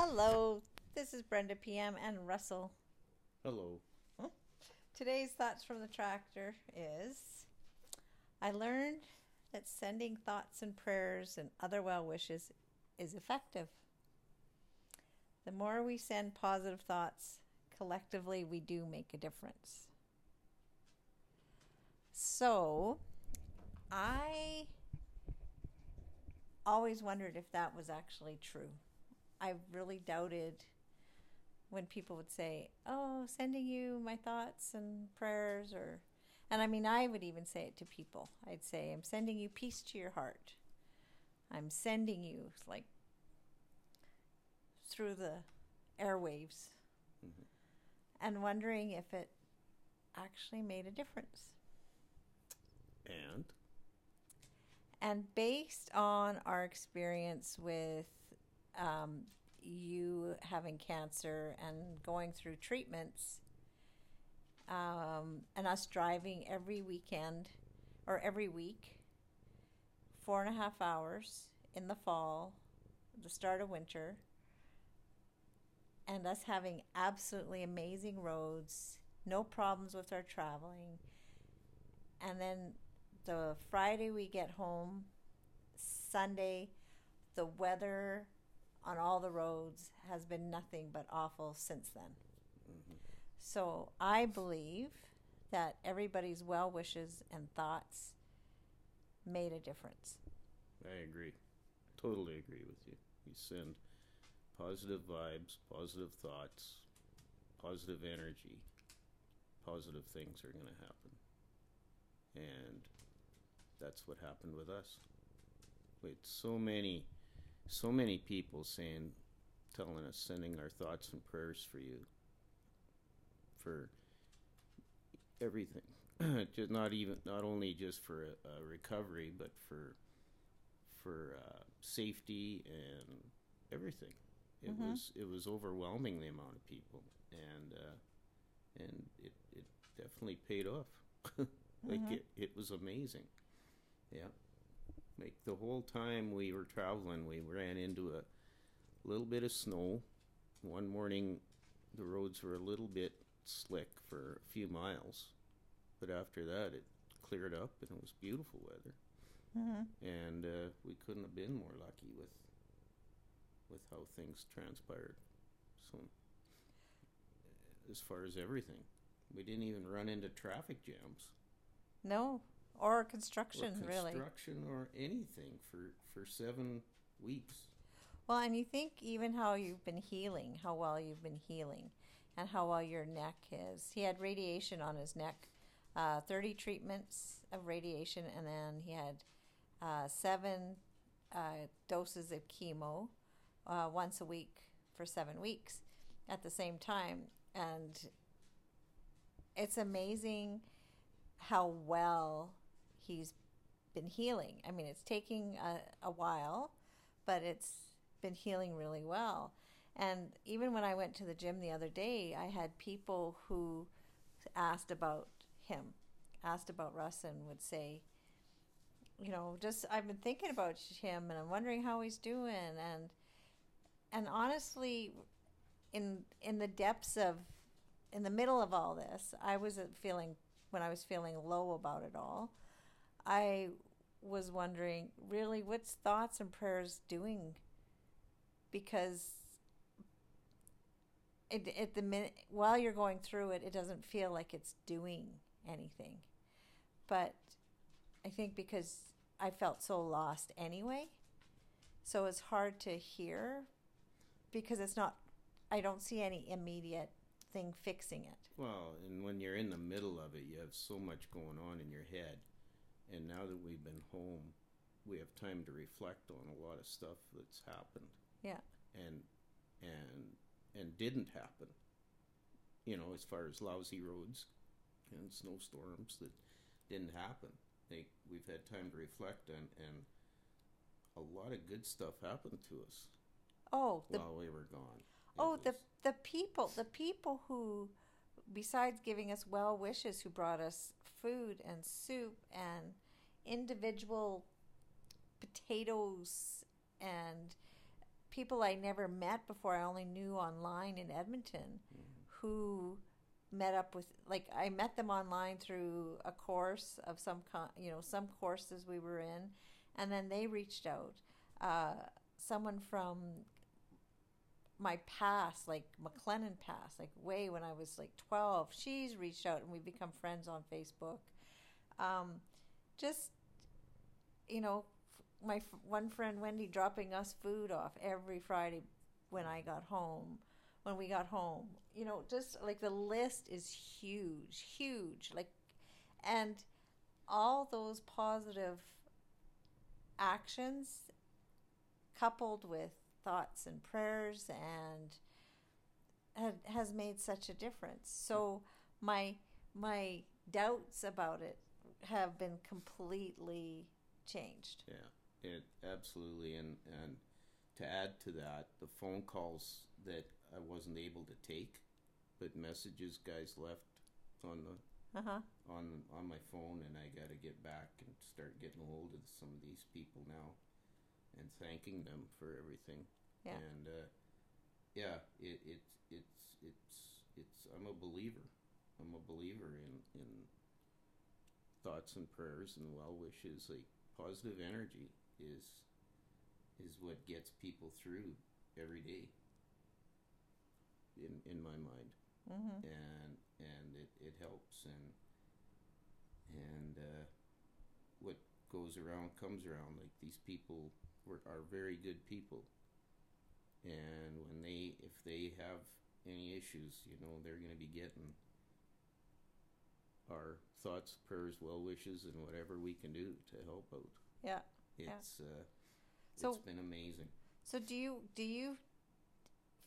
Hello, this is Brenda PM and Russell. Hello. Today's thoughts from the tractor is I learned that sending thoughts and prayers and other well wishes is effective. The more we send positive thoughts, collectively we do make a difference. So, I always wondered if that was actually true. I really doubted when people would say, "Oh, sending you my thoughts and prayers," or, and I mean, I would even say it to people. I'd say, "I'm sending you peace to your heart. I'm sending you like through the airwaves," Mhm. and wondering if it actually made a difference. And And based on our experience with um, you having cancer and going through treatments, um, and us driving every weekend or every week, four and a half hours in the fall, the start of winter, and us having absolutely amazing roads, no problems with our traveling, and then the Friday we get home, Sunday, the weather on all the roads has been nothing but awful since then. mhm. So I believe that everybody's well wishes and thoughts made a difference. I agree. Totally agree with you. You send positive vibes, positive thoughts, positive energy, positive things are going to happen. And that's what happened with us. With so many, so many people saying, telling us, sending our thoughts and prayers for you, for everything. just not even, not only just for a, a recovery, but for for uh, safety and everything. It Mhm. was it was overwhelming the amount of people, and uh, and it it definitely paid off. like Mhm. it it was amazing. Yeah, like the whole time we were traveling, we ran into a little bit of snow. One morning, the roads were a little bit slick for a few miles, but after that, it cleared up and it was beautiful weather Mm-hmm. and uh, we couldn't have been more lucky with with how things transpired. So, as far as everything, we didn't even run into traffic jams No, or or construction, really. construction or anything for for seven weeks. Well, and you think even how you've been healing, how well you've been healing, and how well your neck is. He had radiation on his neck, uh, 30 treatments of radiation, and then he had uh, seven uh, doses of chemo uh, once a week for seven weeks at the same time. And it's amazing how well he's been healing. I mean, it's taking a, a while, but it's been healing really well. And even when I went to the gym the other day, I had people who asked about him, asked about Russ, and would say, you know, just I've been thinking about him, and I'm wondering how he's doing, and and honestly, in in the depths of, in the middle of all this, I was feeling when I was feeling low about it all, I was wondering really what's thoughts and prayers doing? Because it, at the minute while you're going through it it doesn't feel like it's doing anything. But i think because i felt so lost anyway so it's hard to hear because it's not i don't see any immediate thing fixing it. Well, and when you're in the middle of it, you have so much going on in your head. And now that we've been home, we have time to reflect on a lot of stuff that's happened. Yeah. And and and didn't happen. You know, as far as lousy roads and snowstorms that didn't happen. Like we've had time to reflect and and a lot of good stuff happened to us oh the while we were gone. It Oh, the the people, the people who, besides giving us well wishes, who brought us food and soup and individual potatoes and people I never met before. I only knew online in Edmonton, who met up with like I met them online through a course of some kind, you know, some courses we were in, and then they reached out. Uh, someone from my past, like McLennan past, like way when I was like 12, she's reached out and we've become friends on Facebook. Um, just, you know, my f- one friend Wendy dropping us food off every Friday when I got home, when we got home. You know, just like the list is huge, huge. Like, and all those positive actions coupled with thoughts and prayers and had, has made such a difference. So my my doubts about it have been completely changed. Yeah, it absolutely, and and to add to that, the phone calls that I wasn't able to take, but messages guys left on the Uh huh. on on my phone, and I got to get back and start getting a hold of some of these people now, and thanking them for everything. Yeah. And uh, yeah, it, it it's it's it's I'm a believer. I'm a believer in in thoughts and prayers and well wishes. Like positive energy is is what gets people through every day. In in my mind Mm-hmm. and and it, it helps and and uh, what goes around comes around like these people were, are very good people and when they if they have any issues you know they're going to be getting our thoughts prayers well wishes and whatever we can do to help out Yeah. Yeah. it's uh, So- it's been amazing So do you do you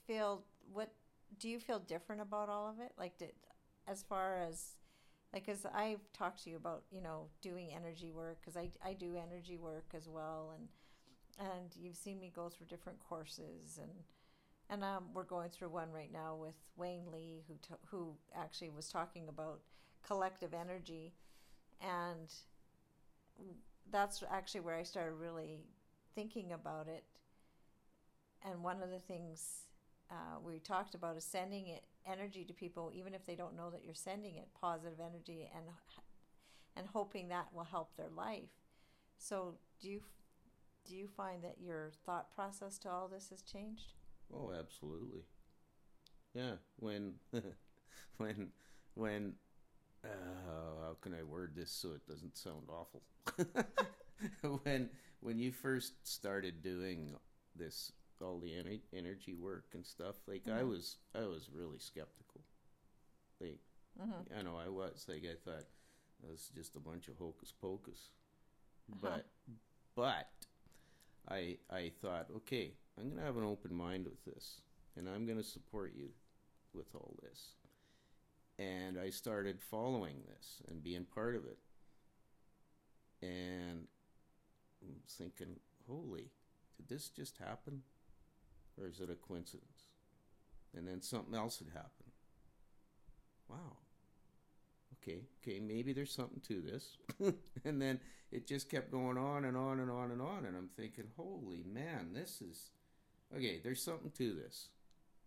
feel what do you feel different about all of it? Like did as far as like as I've talked to you about you know doing energy work because I, I do energy work as well and and you've seen me go through different courses and and um, we're going through one right now with Wayne Lee who to, who actually was talking about collective energy. And that's actually where I started really thinking about it. And one of the things uh, we talked about is sending it energy to people even if they don't know that you're sending it positive energy and and hoping that will help their life. So do you do you find that your thought process to all this has changed Oh, absolutely. Yeah, when when when uh, how can I word this so it doesn't sound awful? when when you first started doing this all the ener- energy work and stuff, like I Mhm. was I was really skeptical. Like mm-hmm. I know I was like I thought it was just a bunch of hocus pocus, Uh-huh. but but I I thought okay I'm gonna have an open mind with this and I'm gonna support you with all this, and I started following this and being part of it, and I'm thinking holy did this just happen or is it a coincidence? And then something else had happened. Wow okay, okay, maybe there's something to this. and then it just kept going on and on and on and on. And I'm thinking, holy man, this is okay, there's something to this.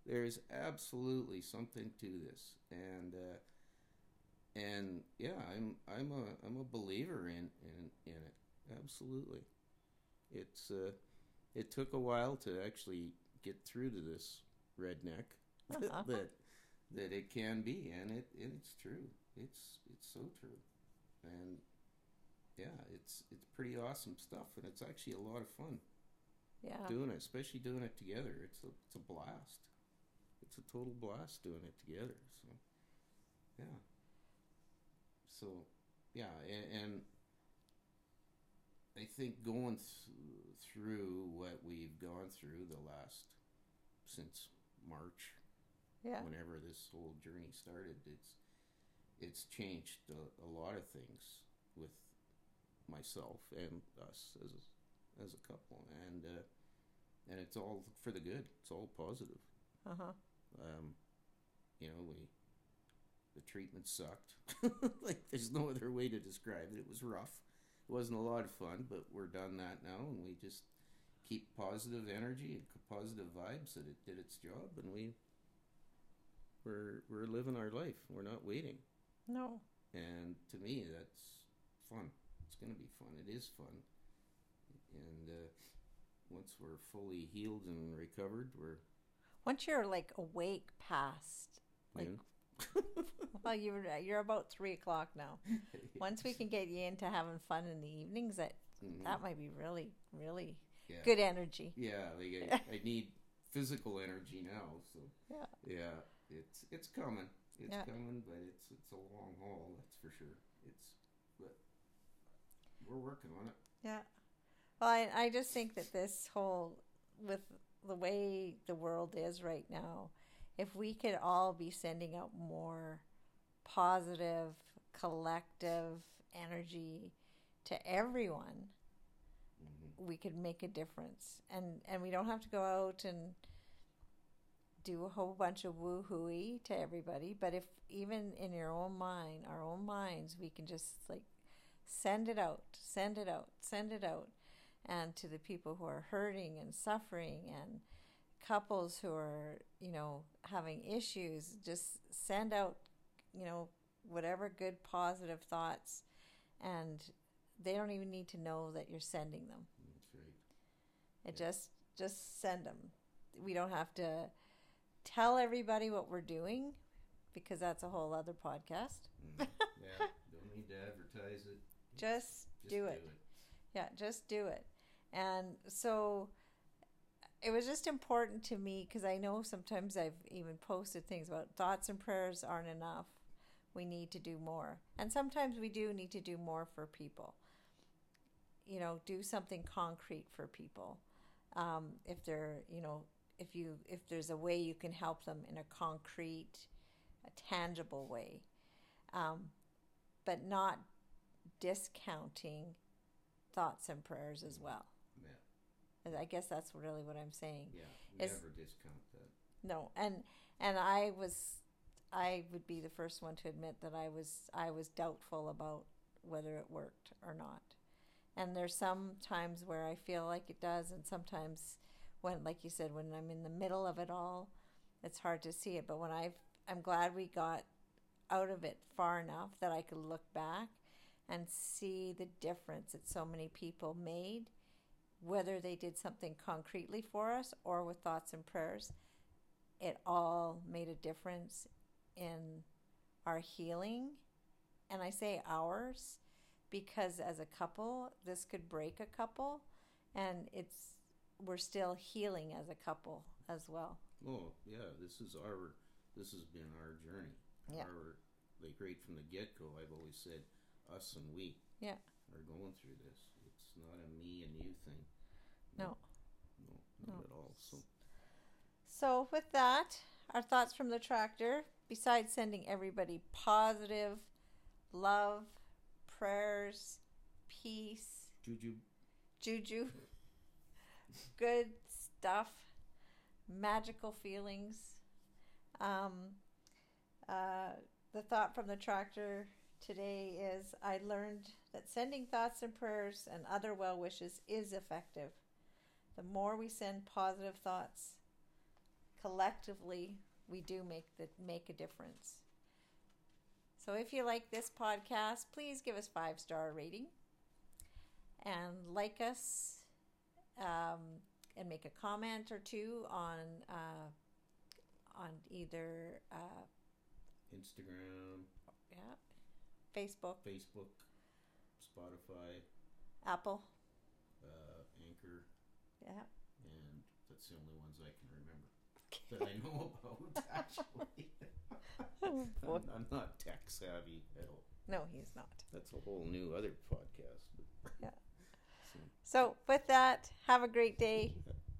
There's absolutely something to this. And, uh, and yeah, I'm I'm a I'm a believer in in, in it. Absolutely. It's uh, it took a while to actually get through to this redneck Uh-huh. that that it can be, and it and it's true. It's it's so true, and yeah, it's it's pretty awesome stuff, and it's actually a lot of fun yeah doing it, especially doing it together. It's a it's a blast. It's a total blast doing it together. So yeah. So yeah, and, and I think going th- through what we've gone through the last since March yeah whenever this whole journey started it's it's changed a, a lot of things with myself and us as a, as a couple. And uh, and it's all for the good. It's all positive. Uh-huh. Um, you know we the treatment sucked. Like there's no other way to describe it. It was rough. It wasn't a lot of fun but we're done that now and we just keep positive energy and positive vibes that it did its job, and we we're we're living our life. We're not waiting. No. And to me, that's fun. It's going to be fun. It is fun. And uh, once we're fully healed and recovered, we're Once you're like awake past, like, you well, you're you're about three o'clock now. Once we can get you into having fun in the evenings, that Mhm. that might be really really yeah. good energy. Yeah, like I, I need physical energy now. So Yeah. yeah, it's it's coming. It's Yeah. coming, but it's it's a long haul. That's for sure. It's but we're working on it. Yeah. Well, I, I just think that this whole, with the way the world is right now, if we could all be sending out more positive, collective energy to everyone, hmm we could make a difference. And and we don't have to go out and do a whole bunch of woo hooey to everybody. But if even in your own mind, our own minds, we can just like send it out, send it out, send it out, and to the people who are hurting and suffering and couples who are you know having issues, just send out you know whatever good positive thoughts and they don't even need to know that you're sending them That's right. it Yeah. just just send them. We don't have to tell everybody what we're doing because that's a whole other podcast. Mhm. yeah, don't need to advertise it. Just, Just do it. Yeah, just do it. And so it was just important to me because I know sometimes I've even posted things about thoughts and prayers aren't enough. We need to do more. And sometimes we do need to do more for people. You know, do something concrete for people. Um, if they're, you know, if you if there's a way you can help them in a concrete, a tangible way, um, but not discounting thoughts and prayers as well. Yeah, I guess that's really what I'm saying. yeah. Never discount that. No, and and I was, I would be the first one to admit that I was I was doubtful about whether it worked or not. And there's some times where I feel like it does, and sometimes when, like you said, when I'm in the middle of it all, it's hard to see it. But when I've, I'm glad we got out of it far enough that I could look back and see the difference that so many people made, whether they did something concretely for us or with thoughts and prayers. It all made a difference in our healing. And I say ours because as a couple, this could break a couple, and it's we're still healing as a couple as well. Oh yeah, this is our this has been our journey. Yeah. Our like right from the get go, I've always said us and we. Yeah. Are going through this. It's not a me and you thing. No. No, not No. at all. So So, with that, our thoughts from the tractor, besides sending everybody positive love, prayers, peace, Juju juju, good stuff, magical feelings. Um, uh, the thought from the tractor today is I learned that sending thoughts and prayers and other well wishes is effective. The more we send positive thoughts, collectively, we do make the make a difference. So if you like this podcast, please give us five star rating and like us um, and make a comment or two on uh, on either uh, Instagram, yeah Facebook, Facebook, Spotify, Apple, uh, Anchor, yeah. and that's the only ones I can remember that I know about. Actually, Oh. I'm, I'm not tech savvy at all. No, he's not. That's a whole new other podcast. But Yeah. So, with that, have a great day.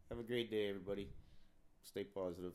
have a great day, everybody. Stay positive.